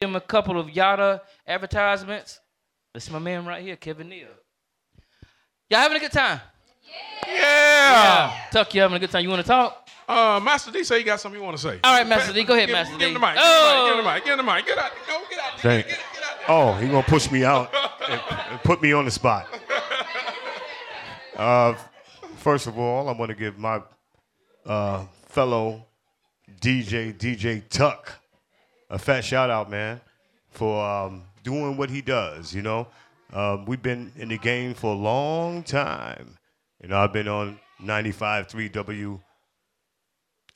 him a couple of Yada advertisements. This is my man right here, Kevin Neal. Y'all having a good time? Yeah. Yeah. Tuck, you having a good time? You want to talk? Uh, Master D say you got something you want to say. All right, Master D, go ahead, Give- Master give D. him the mic. Oh. Give him the mic. Give him the mic. Get out. Go. Get out. Thank- Get, get out. Oh, he gonna push me out and, and put me on the spot. Uh, first of all, I want to give my uh, fellow DJ, DJ Tuck, a fat shout out, man, for um, doing what he does. You know, um, we've been in the game for a long time. You know, I've been on 95.3 W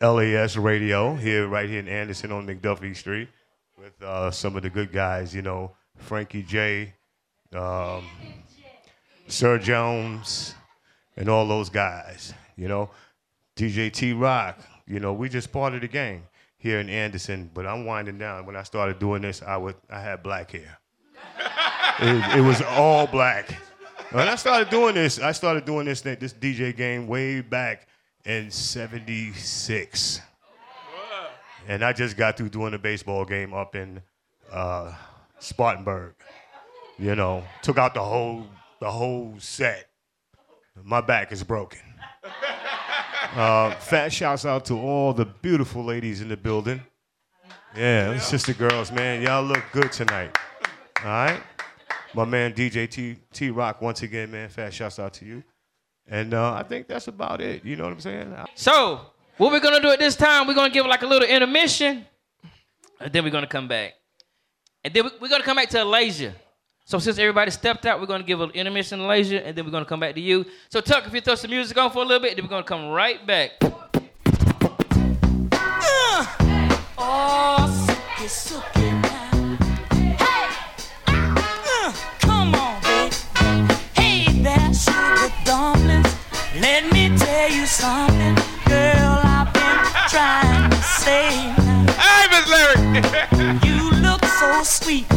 LAS radio here, right here in Anderson on McDuffie Street, with uh, some of the good guys. You know, Frankie J, um, Sir Jones, and all those guys. You know, DJ T Rock. You know, we just part of the game here in Anderson. But I'm winding down. When I started doing this, I would I had black hair. it, it was all black. When I started doing this, I started doing this thing, this DJ game way back in '76, and I just got through doing a baseball game up in uh, Spartanburg. You know, took out the whole the whole set. My back is broken. Uh, fat shouts out to all the beautiful ladies in the building. Yeah, sister girls, man, y'all look good tonight. All right, my man DJ T T Rock once again, man. Fat shouts out to you. And uh, I think that's about it. You know what I'm saying? So, what we're gonna do at this time, we're gonna give like a little intermission, and then we're gonna come back, and then we- we're gonna come back to Alasia. So since everybody stepped out, we're gonna give an intermission to Alasia, and then we're gonna come back to you. So Tuck, if you throw some music on for a little bit, then we're gonna come right back. Oh, sucky, sucky now. Hey! Uh, come on, baby. Hey there, sugar dumplings. Let me tell you something, girl. I've been trying to say now. Hey, Miss Larry. You look so sweet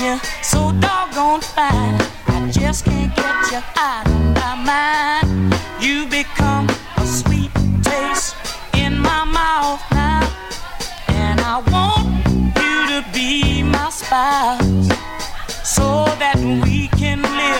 you're so doggone fine. I just can't get you out of my mind. You become a sweet taste in my mouth now. And I want you to be my spouse so that we can live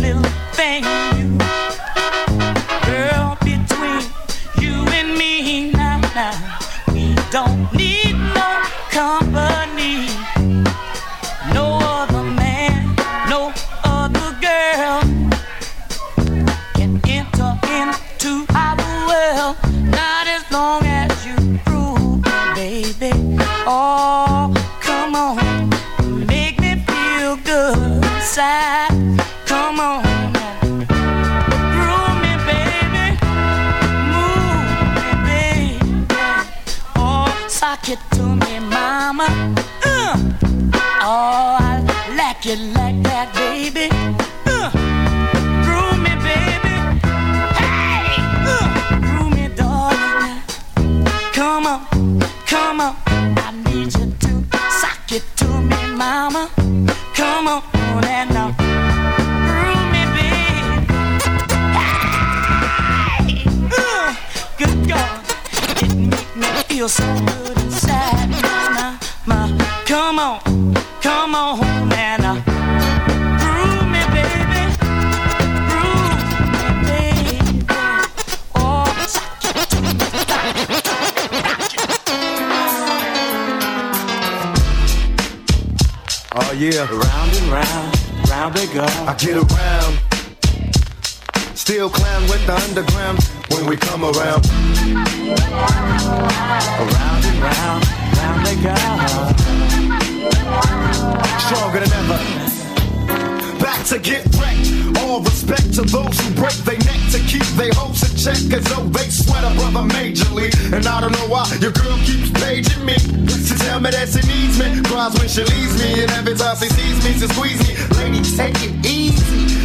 Little thing, sock it to me, mama. Uh. Oh, I like it like that, baby. Uh. Groove me, baby. Hey, uh. groove me, darling. Come on, come on. I need you to sock it to me, mama. Come on, and. Groove me, baby. Hey, uh. good God. It me feel so good come on, and uh, groove me, baby, groove me, baby. Oh, sock it to me, Oh yeah, Round and round, round they go. I get around. Still clown with the underground when we come around. Round and round, round they go stronger than ever. Back to get wrecked. All respect to those who break their neck to keep their hopes in check. Cause though they sweat a brother majorly. And I don't know why your girl keeps paging me. She tell me that she needs me. Cries when she leaves me. And every time she sees me, she squeeze me. Lady, take it easy.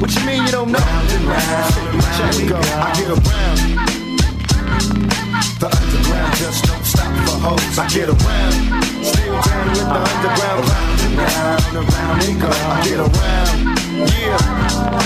What you mean you don't know? Round and round, Check it go. I get around. The underground just don't stop for hoes. I get around. Still down with the underground. Round and round and round and go. I get around. Yeah.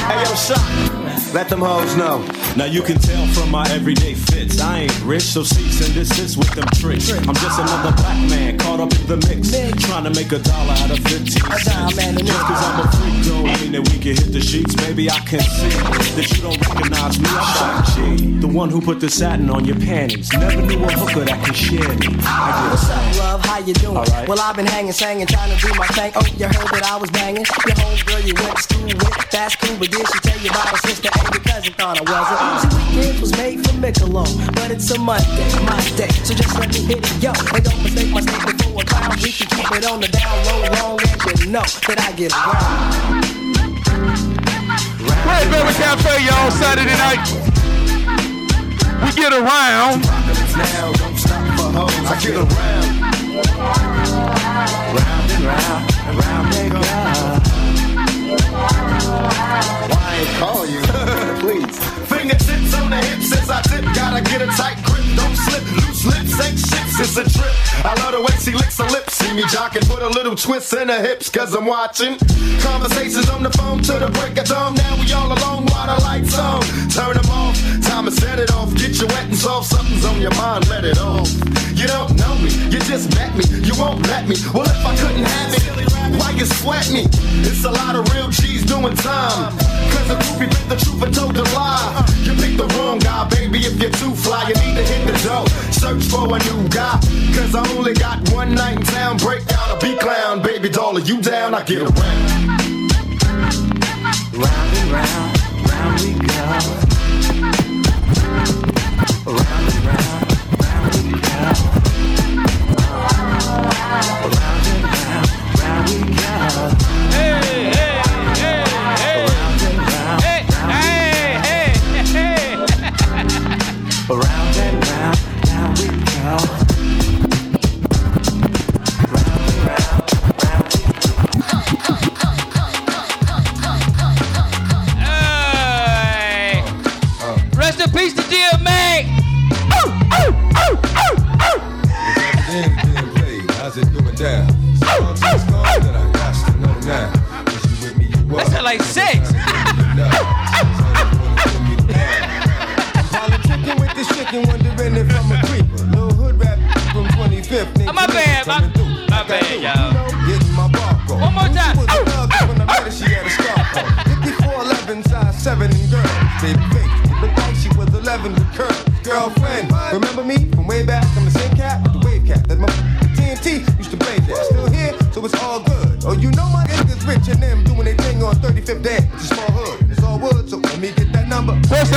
Hey yo, shot. Let them hoes know. Now you can tell from my everyday fits. I ain't rich, so cease and desist with them tricks. I'm just another black man caught up in the mix. Trying to make a dollar out of 15 cents. Just cause I'm a freak don't mean that we can hit the sheets. Maybe I can see that you don't recognize me. I'm Shock G, the one who put the satin on your panties. Never knew a hooker that could share me. I What's up, love? How you doing? Alright. Well, I've been hanging, singing, trying to do my thing. Oh, you heard that I was banging? Your homegirl you went to school with, that's cool. But did she tell you about her sister and your cousin? Thought I wasn't. See, weekends was made for Michelob, but it's a Monday, my day. So just let me hit it, yo. And don't mistake my statement for a clown. We can keep it on the down low, long as you know that I get around. Red Velvet Cafe, y'all, Saturday night. We get around. Now don't stop for hoes. I get around. round and round and round they go. Why call you? Please. Fingertips on the hips as I tip. Gotta get a tight grip. Don't slip. Loose lips ain't shit. It's a trip. I love the way she licks her lips. See me jocking. Put a little twist in her hips. Cause I'm watching. Conversations on the phone to the break of dawn. Now we all alone while the lights on. Turn them off. Time to set it off. Get you wet and soft. Something's on your mind. Let it off. You don't know me. You just met me. You won't let me. Well, if I couldn't have it, why you sweat me? It's a lot of real cheese doing time. Cause the groupie bit the truth and told the lie. You picked the wrong guy, baby. If you're too fly, you need to hit the dough. Search for a new guy. Cause I only got one night in town. Break out a B clown, baby doll. Are you down? I get around.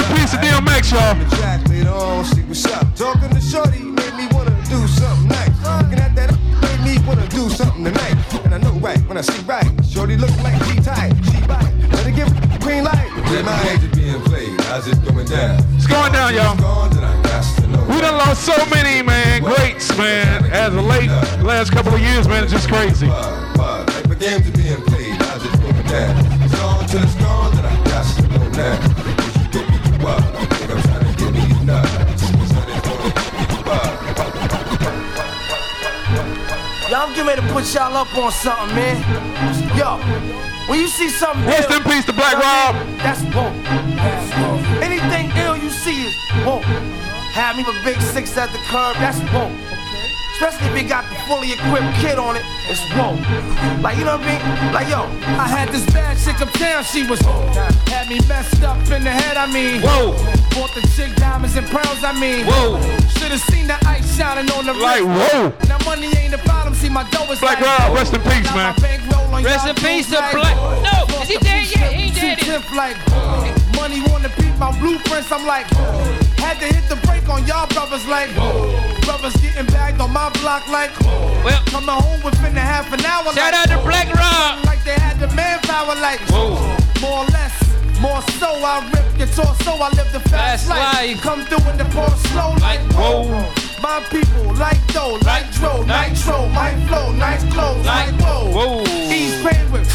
Number. Rest in peace DMX, y'all. The later on, see what's up. Talking to Shorty made me wanna do something nice. Looking at that made me wanna do something tonight. And I know right when I see right. Shorty look like she tight, she bite. Let her give it green light. My Green light being played. How's it going down? It's going down, y'all. Gone, then I got to know. We done lost so many, man, greats, man. As of late, last couple of years, man, it's just crazy. Bud, bud, like my games are being played. How's it going down? It's on till it's gone, then I got to know now. Wish you get me you up. Think I'm trying to get me these nuts. It's on it, gonna get me you up. Yo, I'm getting ready to put y'all up on something, man. Yo, when you see something Rest ill, in peace to Black you know what Rob. That's woke. Anything ill you see is woke. Have me with big six at the curb, that's woke. Especially if it got the fully equipped kid on it, it's whoa. Like, you know what I mean? Like, yo, I had this bad chick uptown, she was woke. Had me messed up in the head, I mean, Whoa. Bought the chick diamonds and pearls, I mean. Whoa. Should've seen the ice shining on the Like, wrist. whoa. Now money ain't the problem, see my dough is Black like. Rob, rest in peace, man. Rest in peace dudes to like- Black. No, is he dead yet? He ain't two dead. tip like money wanna beat my blueprints. I'm like, had to hit the brake on y'all brothers like, brothers getting bagged on my block like, Well, coming home within a half an hour. shout like, out to Black Rob. like they had the manpower like, more or less. More so, I rip your torso, I live the fast, Fast life. life. Come through in the ball slow like, Whoa. My people like dough, like dro, nitro, my flow, nice clothes, like, whoa. Whoa. He's paying with,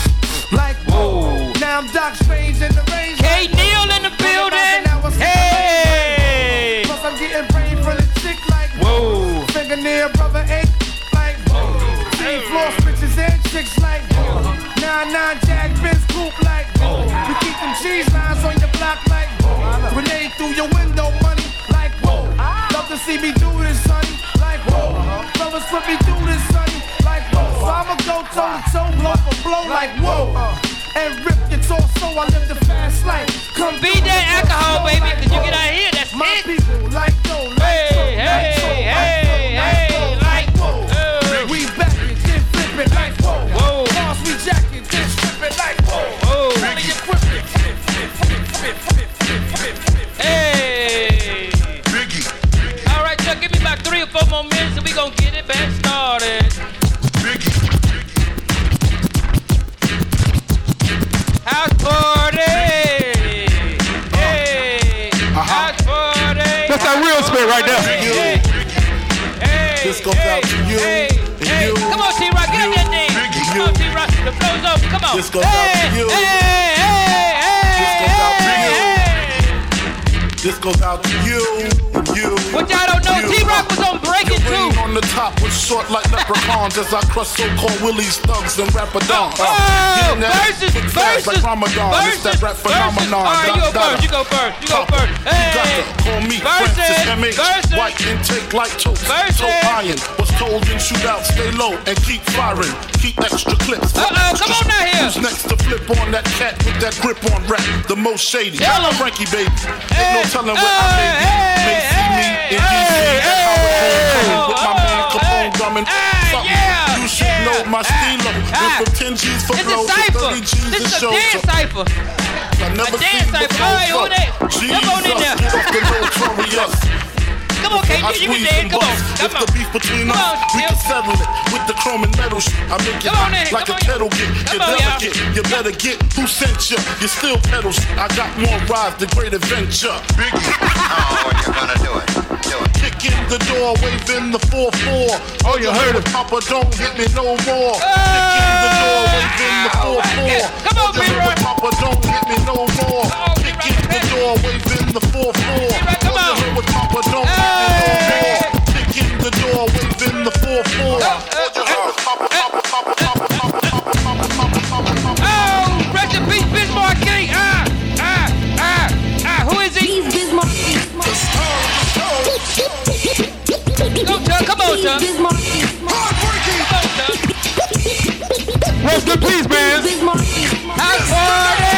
like whoa. Now I'm Doc Strange in the range. K like, Neal in the building. Now I see the Hey. Plus I'm getting brain for the chick like Whoa. Fingernail brother ain't like Same floor switches and chicks like Nine nine jag Benz coupe like We keep them cheese lines on your block like Grenade through your window money like whoa. Love to see me do this sonny like whoa. Brothers put me through this sonny like whoa. So I'ma go toe to toe blow for blow like whoa. And rip your torso, I live the fast life. Come Beat that alcohol, baby, cause you get out of here, that's my it. people like no, we gonna get it back started. House party. Uh-huh. Hey. House party. That's that real spit right there. Hey. Hey. This goes hey, out to you Hey. and Hey. you, Come on, T-Rock, get up that thing. Come on, T-Rock. The flow's open. Come on. This goes out to you. Hey. Hey. This goes out to you, you. What y'all don't know. T-Rock was on Breaking ring on the top was short like leprechauns as I crush so-called willies, thugs, and rapadons. Oh, that versus, big versus, like Ramadan. It's that versus, rap versus. phenomenon. All right, you go first. You go first. You go first. You got Hey, to call me versus, Francis M.H. White intake like toast. versus. So iron was told in shootout, stay low and keep firing. Keep extra clips. Uh-oh, come on now here. Who's next to flip on that cat with that grip on rap? The most shady. Tell 'em. Frankie, baby. Hey, Ain't no telling what I may be. hey, May see me hey, in DC hey, hey, with my man oh, Capone drumming something. yeah, You should yeah, know my ah. Went from 10 G's for a to 30 G's This is a show. dance cipher. I never seen before. All right, who? Jesus, Come on in there. get off the notorious. Come on, KG, I you can squeeze dance. and Come on, bust. come If on. the beef between Come us, on, we Skip. can settle it with the chrome and metal shit. I make it Come on hot in, like come a on, kettle get. Come You on, better y'all. get, you better get. Who sent you? You still pedals. I got more rides than great adventure. Biggie. Oh, you're gonna do it. Do it. Kick in the door, waving the 4-4. Oh, you heard it. Papa, don't hit me no more. Ah. Kick in the door, waving the 4-4. Come on, Oh, you heard B-Roy. it, Papa, don't hit me no more. Kick B-Roy, in the hey. door, waving the 4-4. Chuck. Come on, Chuck. Come on, Chuck. Rest in peace, man. House party! Hey!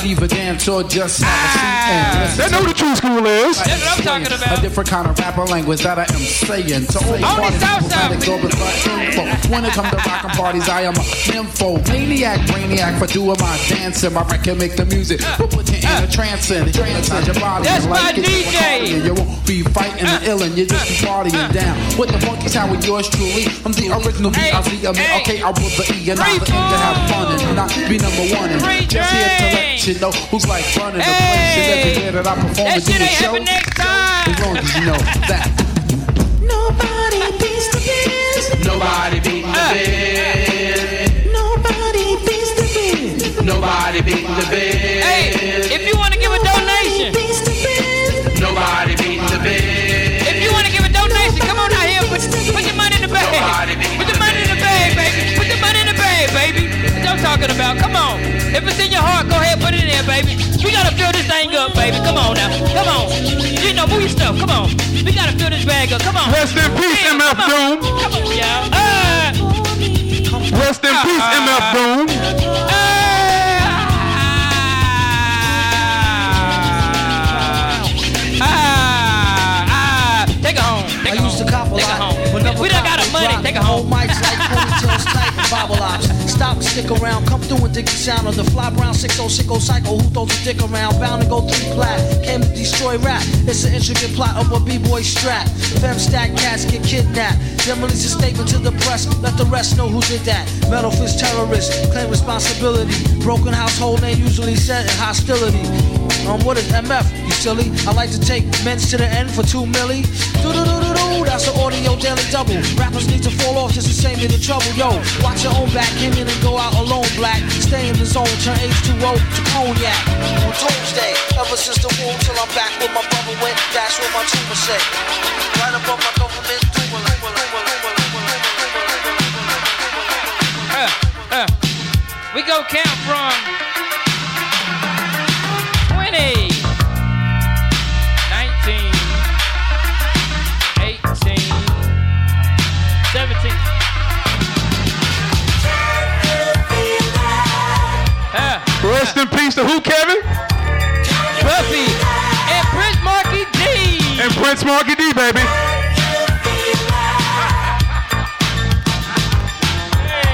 Beat. Look at You Tuck. can either dance or just have a seat and Ah. listen. They know the true school is. That's what I'm talking A different kind of rapper language that I am saying. To all the On the parties, south people side, panic over info. When it comes to rockin' parties, I am a nympho. Maniac, brainiac for doing my dancing. My record make the music. Will put uh. you in a trance and hypnotize your body. That's and my like it, DJ. partying. You won't be fighting uh. and illin'. You just be partying down. With the funky sound with yours truly. I'm the original Hey, B.I.Z. I mean, hey. okay, I was the E and Free I'm the to have fun and not be number one. And Free just here to drink. let you know who's like running the place. And Hey. everywhere that I perform and do shit the ain't show. happen next As time. long as you know that. Nobody beats the biz. Nobody beat the Ah. bed. Nobody beats the biz. Nobody beat the bed. Hey, talking about. Come on. If it's in your heart, go ahead, put it in there, baby. We gotta fill this thing up, baby. Come on now. Come on. You know, move your stuff. Come on. We gotta fill this bag up. Come on. Rest in peace, Yeah, MF. Doom. Come on, y'all. Uh, Rest in peace, MF Doom. ah, ah. Take her home. Take used to cop a lot. We done got cop her money. drop. Take her home. Old mics like ponytails tight and bobble ops. Stop stick around. Come through and dig the sound of the fly brown 60 sicko psycho who throws a dick around. Bound to go three plat. Came to destroy rap. It's an intricate plot of a b-boy strap. Fem stack cats get kidnapped. Then release a statement to the press. Let the rest know who did that. Metal fist terrorists claim responsibility. Broken household name usually set in hostility. Um, what is MF? You silly? I like to take men's to the end for two milli. That's the audio daily double. Rappers need to fall off just to save me the trouble. Yo, watch your own back. Came in and go out alone. Black. Stay in the zone. Turn H2O to cognac. On Tuesday, ever since the womb till I'm back with my brother went. That's what my tumor say. Right above my government. doing, doing, Uh, uh. We go count from 17. Uh, Rest in peace to who, Kevin? Buffy and Prince Markie Dee. And Prince Markie Dee, baby.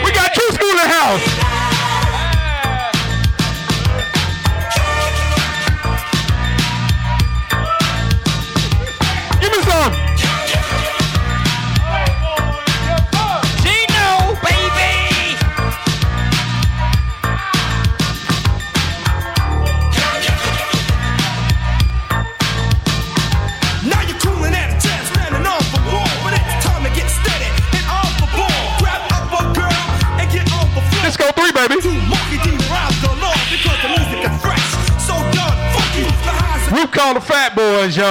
We got True School in the house.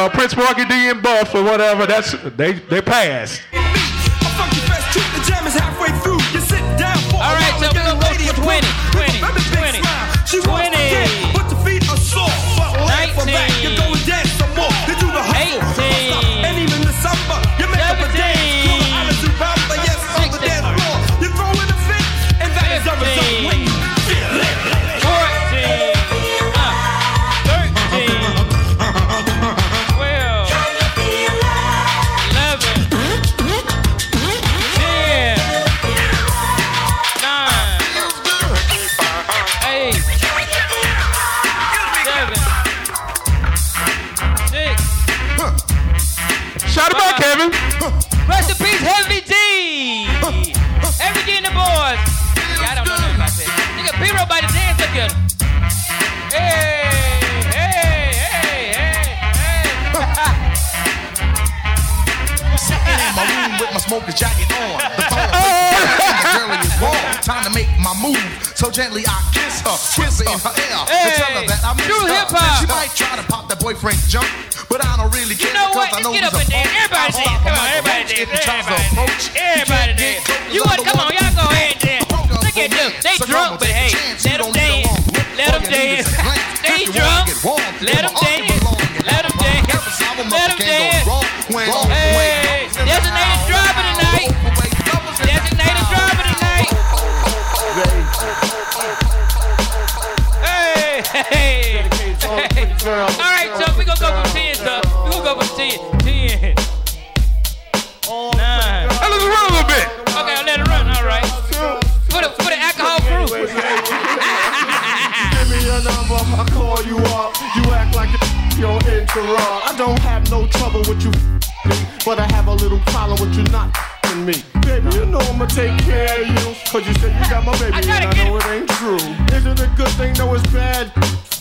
Prince Markie Dee and Buff or whatever. That's they they passed. Together. Hey, hey, hey, hey, Sitting in my room with my smoker's jacket on. The phone oh. the girlie is warm. Time to make my move. So gently I kiss her, whisper in her ear, and tell her that I miss her. hip-hop. She might try to pop that boyfriend jump, but I don't really care know because what? I know Just get he's up a and dance. Everybody dance. Come on, everybody dance. he tries to Everybody approach. dance. Everybody dance. You want? Come on, y'all go ahead and dance. Look at them. They drunk, but hey, let them dance. Let them dance. Let them dance. Let them dance. Hey, designated driver tonight. Designated driver tonight. Hey, hey, hey. Call you up. You act like you're interrupt. I don't have no trouble with you, but I have a little problem with you not me. Baby, you know I'ma take care of you. Cause you said you got my baby, and I know it ain't true. Is it a good thing? No, it's bad.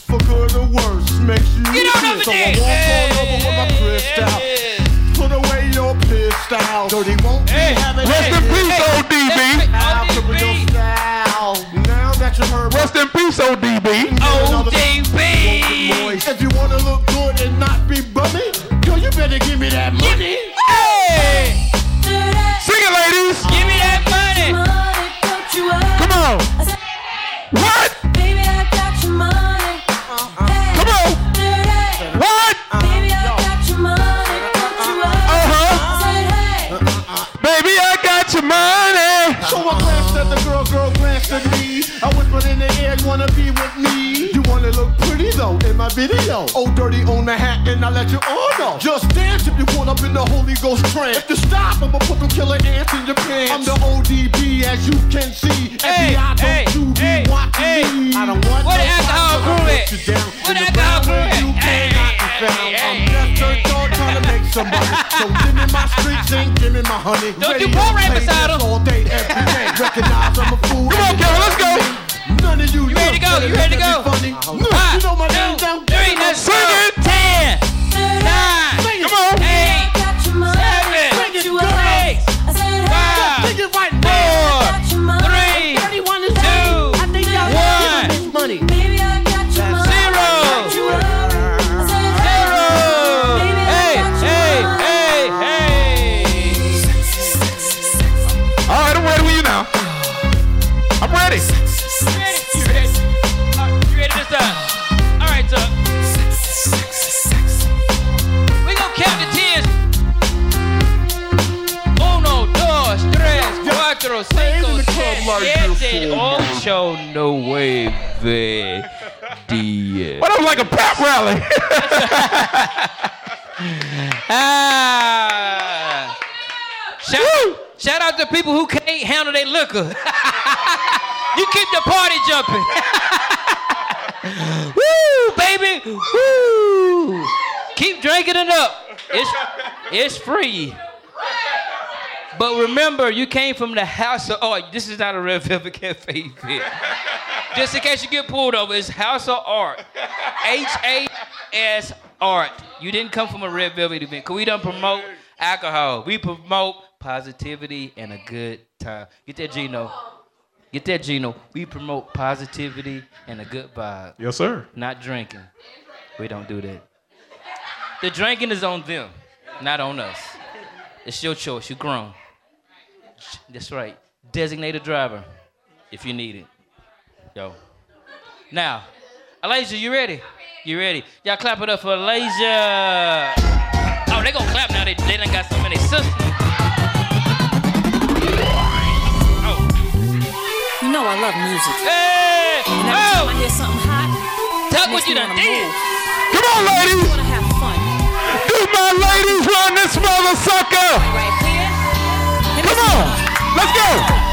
For good or worse, makes you Get on sick. over so there. I walk on over with my pissed out. Put away your pissed out. So they won't be having Rest in peace, ODB. Now, to be your style. Now that you heard Rest in peace, ODB. ODB. better give me that money. Hey! Sing it, ladies. Give me that money. Come on. What? I got money. Uh-uh. Come on. What? Uh-huh. Uh-uh. Baby, I got your money. So I glanced at the girl, girl glanced at me. I whispered in the air, wanna be with me? In my video. Oh, dirty on the hat, and I let you all know. Just dance if you want up in the Holy Ghost trance. If you stop, I'ma put them killer ants in your pants. I'm the ODB, as you can see. Hey, FBI, don't hey, you be hey, watching hey. me. I don't want the no alcohol crew at? put you down Where in the the alcohol crew at? you cannot be found. I'm just turned on trying to make some money. So give me my streets and give me my honey. Don't you Radio pour right play beside him. all day, every day. Recognize I'm a fool. Come on, Kevin, let's go. None of you. You ready to go? You ready to go? Funny. Five, You know my name down. three, let's go. Ten, nine, Come on. eight, Ah. Shout, shout out to people who can't handle their liquor. you keep the party jumping. Woo, baby. Woo. Keep drinking it up. It's, it's free. But remember, you came from the house of art. This is not a Red Velvet Cafe event. Just in case you get pulled over, it's Haus of Art. H A S Art. You didn't come from a Red Velvet event. Cause we don't promote alcohol. We promote positivity and a good time. Get that Gino. Get that Gino. We promote positivity and a good vibe. yes, sir. Not drinking. We don't do that. The drinking is on them, not on us. It's your choice. You're grown. That's right. Designated driver, if you need it. Yo. Now, Alasia, you ready? You ready? Y'all clap it up for Alasia. Oh, they gonna clap now. They, they done got so many sisters. Oh. You know I love music. Hey! And every oh. time I hear something hot, Tuck, what you done did? Come on, ladies. I wanna have fun. Do my ladies run this mother sucker? Right here. And Come on. Let's go.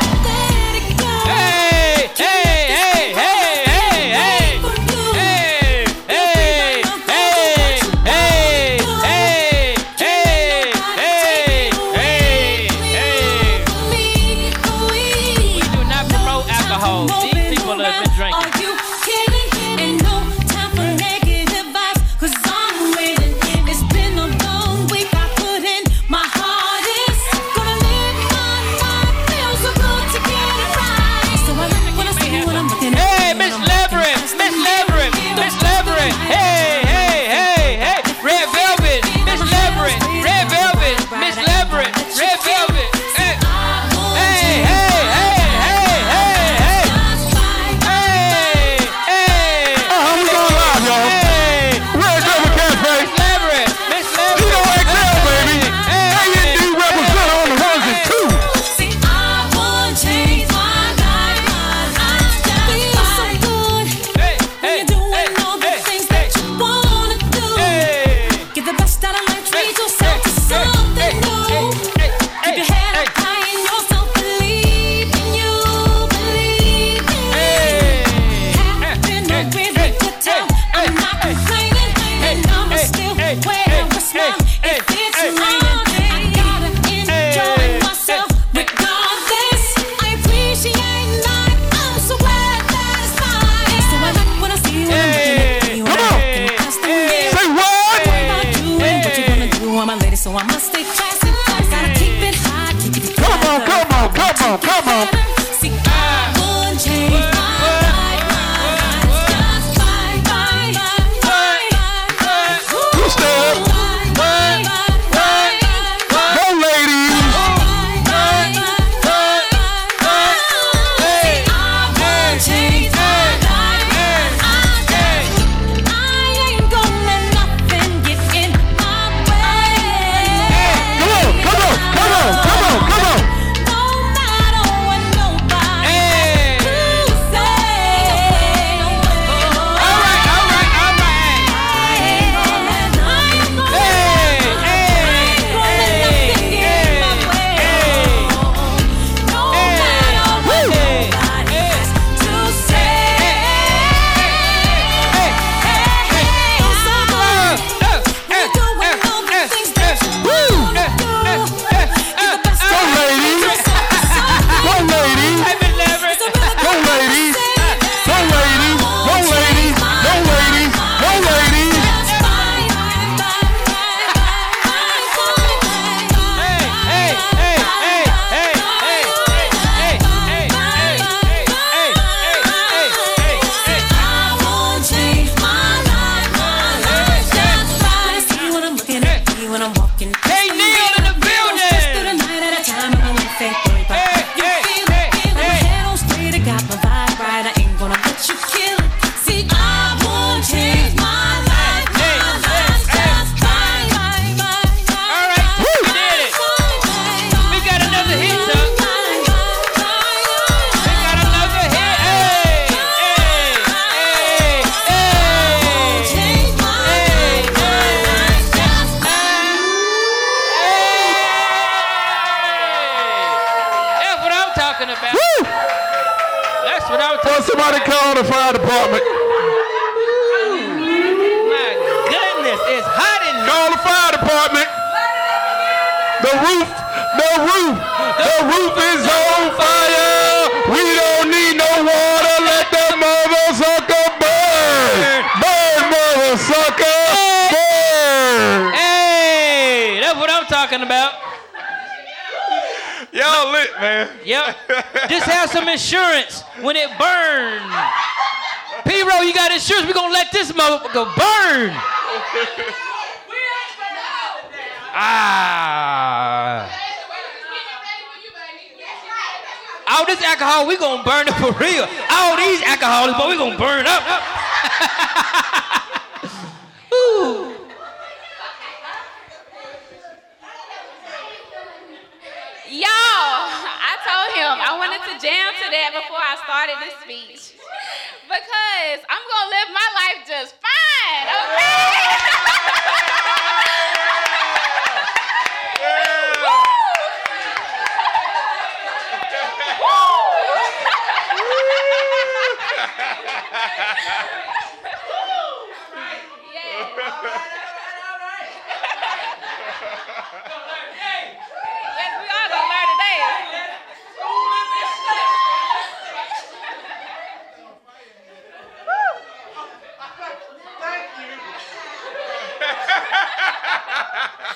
Motherfucker burn. Ah. All this alcohol, we gonna burn it for real. All these alcoholics, but we gonna burn up. Ooh. Y'all, I told him I wanted to jam to that before I started this speech. Because I'm gonna live my life just fine,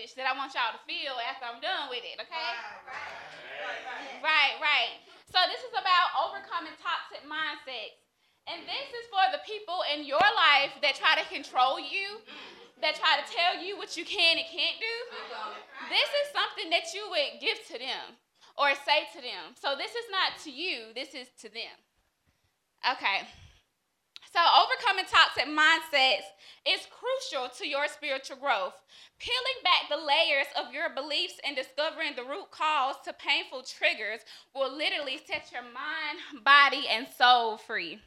message that I want y'all to feel after I'm done with it, okay? Right, right. So this is about overcoming toxic mindsets. And this is for the people in your life that try to control you, that try to tell you what you can and can't do. This is something that you would give to them or say to them. So this is not to you, this is to them. Okay. So, overcoming toxic mindsets is crucial to your spiritual growth. Peeling back the layers of your beliefs and discovering the root cause to painful triggers will literally set your mind, body, and soul free.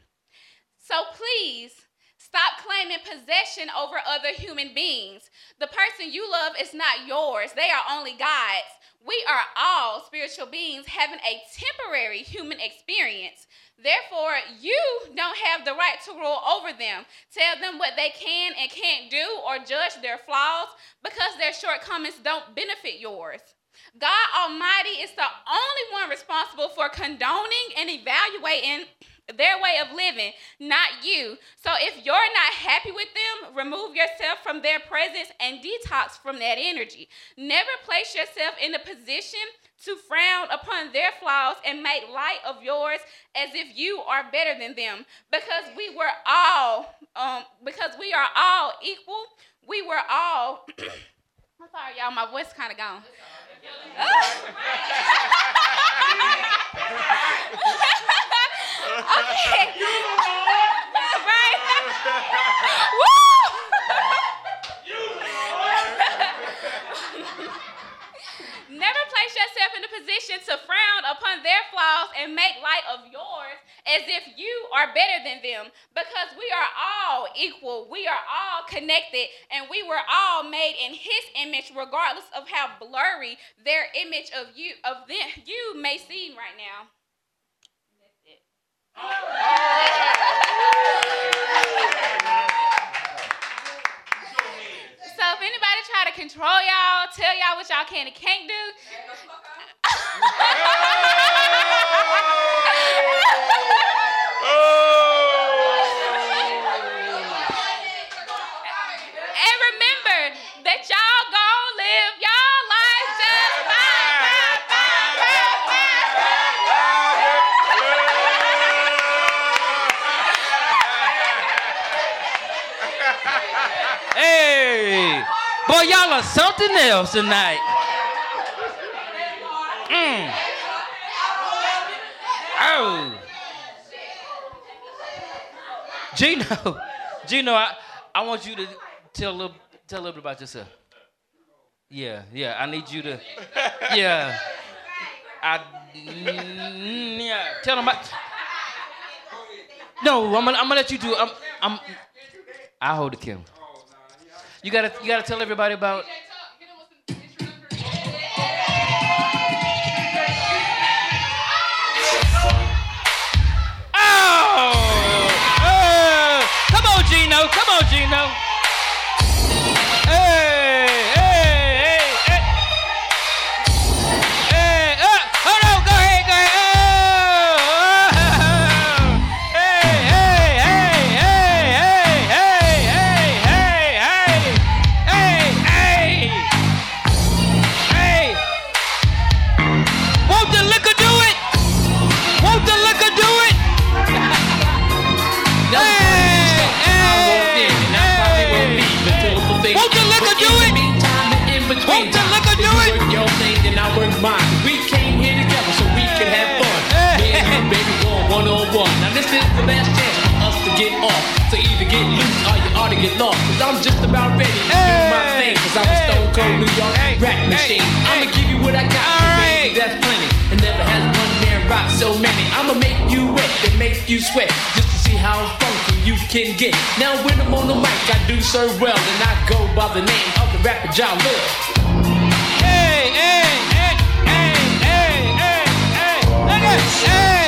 So, please stop claiming possession over other human beings. The person you love is not yours, they are only God's. We are all spiritual beings having a temporary human experience. Therefore, you don't have the right to rule over them, tell them what they can and can't do, or judge their flaws because their shortcomings don't benefit yours. God Almighty is the only one responsible for condoning and evaluating their way of living, not you. So if you're not happy with them, remove yourself from their presence and detox from that energy. Never place yourself in a position to frown upon their flaws and make light of yours as if you are better than them because we were all um because we are all equal we were all i'm sorry y'all my voice kind of gone okay right Woo! Never place yourself in a position to frown upon their flaws and make light of yours as if you are better than them because we are all equal. We are all connected and we were all made in his image regardless of how blurry their image of you of them you may seem right now. So if anybody try to control y'all, tell y'all what y'all can and can't do. and remember that y'all gonna live y'all life just fine, fine, fine, fine, fine, Hey, y'all are something else tonight. Mm. Oh. Gino, Gino, I, I want you to tell a little tell a little bit about yourself. Yeah, yeah. I need you to. Yeah. I. mm, Yeah. Tell them about. No, I'm gonna, I'm gonna let you do. I'm. I'm. I hold the camera. You gotta. You gotta tell everybody about. Oh! oh. Come on, Gino. Come on, Gino. Get off. So either get loose or you ought to get lost. Cause I'm just about ready to do my thing. Cause I'm a stone cold New York rap machine. I'ma give you what I got. Right. That's plenty. And never has one man rock so many. I'ma make you wet and make you sweat. Just to see how funky you can get. Now when I'm on the mic, I do so well. And I go by the name of the rapper John Love. Hey, hey, hey, hey, hey, hey, hey. Hey, hey.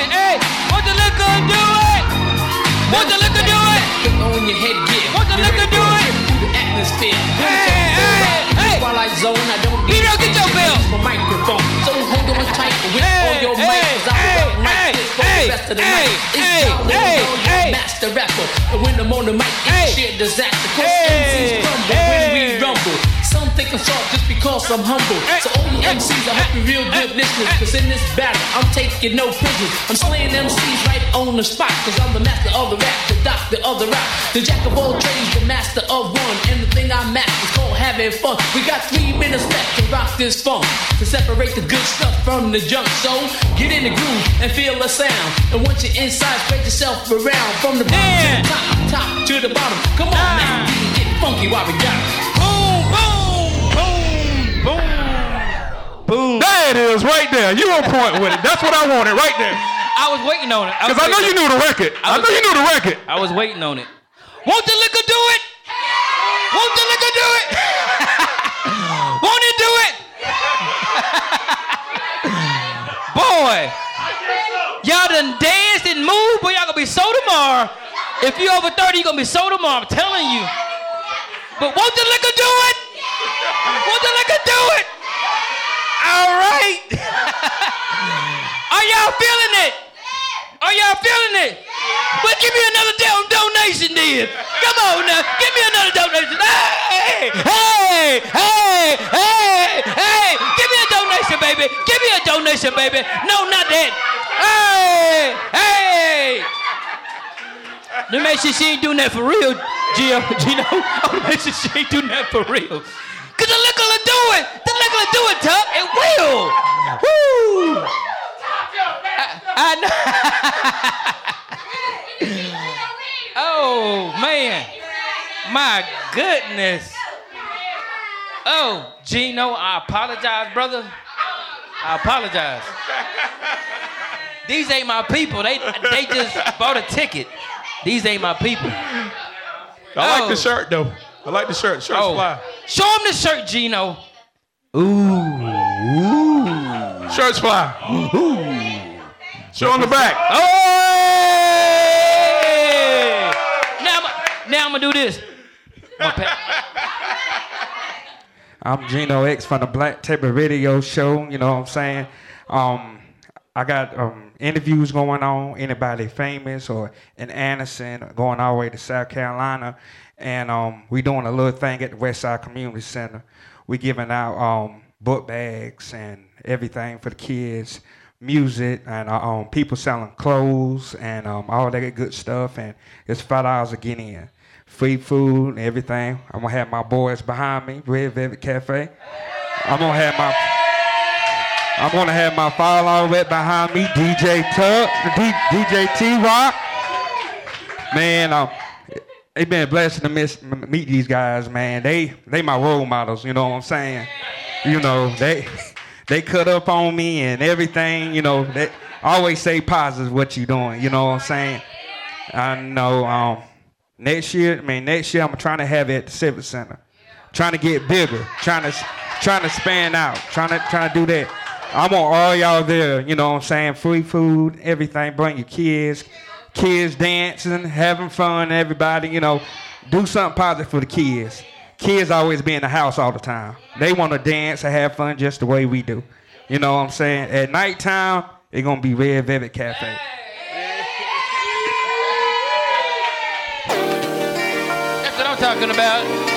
Your headgear. Won't the liquor do it? Through the atmosphere. Hey, hey, hey. Twilight zone, I don't You don't get your bill. my microphone. So hold on tight with Hey, all your hey, mic. Cause I hey, will rock like hey, for hey, the rest of the hey, night. It's hey, Lil hey, hey. master rapper. And when I'm on the mic, it's sheer disaster. Cause Hey, MCs crumble when we rumble. Some think I'm soft just because I'm humble. So all you MCs, I hope you're real good listeners. Cause in this battle, I'm taking no prisoners. I'm slaying MCs right on the spot. Cause I'm the master of the rap, the doctor of the rap. The jack of all trades, the master of one. And the thing I master is called having fun. We got three minutes left to rock this funk. To separate the good stuff from the junk. So get in the groove and feel the sound. And once you're inside, spread yourself around. From the bottom to the top, top to the bottom. Come on, ah. man, we get funky while we got it. Boom. There it is, right there. You on point with it. That's what I wanted, right there. I was waiting on it. Because I know you knew the record. I, know you knew the record. I was waiting on it. Won't the liquor do it? Won't the liquor do it? Won't it do it? Boy, y'all done danced and moved, but y'all gonna be so tomorrow. If you're over 30, you're gonna be so tomorrow. I'm telling you. But won't the liquor do it? Won't the liquor do it? All right. Are y'all feeling it? Are y'all feeling it? Well, give me another damn donation then. Come on now, give me another donation. Hey, hey, hey, hey, hey. Give me a donation, baby. Give me a donation, baby. No, not that. Hey, hey. Let me make sure she ain't doing that for real, Gio. Gino. I want make sure she ain't doing that for real. Cause the liquor will do it. The liquor will do it, Tuck. It will. Woo. I, I know. oh man. My goodness. Oh, Gino, I apologize, brother. I apologize. These ain't my people. They they just bought a ticket. These ain't my people. I like Oh. the shirt though. I like the shirt. Shirt's Oh. fly. Show him the shirt, Gino. Ooh. Ooh. Shirt's fly. Ooh. Show on the back. Hey! Now, I'm, now I'm gonna do this. Pa- I'm Gino X from the Black Table Radio Show. You know what I'm saying? Um, I got um, interviews going on. Anybody famous or in Anderson, going all the way to South Carolina, and um, we doing a little thing at the Westside Community Center. We giving out um, book bags and everything for the kids, music, and uh, um, people selling clothes and um, all that good stuff. And it's five dollars to get in free food and everything. I'm gonna have my boys behind me, Red Velvet Cafe. I'm gonna have my I'm gonna have my follow right behind me, DJ Tuck, D- DJ T Rock. Man, um, they been blessed to miss, meet these guys, man. They they my role models. You know what I'm saying? You know they they cut up on me and everything. You know they always say positive what you doing. You know what I'm saying? I know. Um, next year, I mean next year, I'm trying to have it at the Civic Center. Trying to get bigger. Trying to trying to span out. Trying to trying to do that. I want all y'all there. You know what I'm saying? Free food, everything. Bring your kids kids dancing, having fun, everybody, you know, do something positive for the kids. Kids always be in the house all the time. They want to dance and have fun just the way we do. You know what I'm saying? At nighttime, it's going to be Red Velvet Cafe. That's what I'm talking about.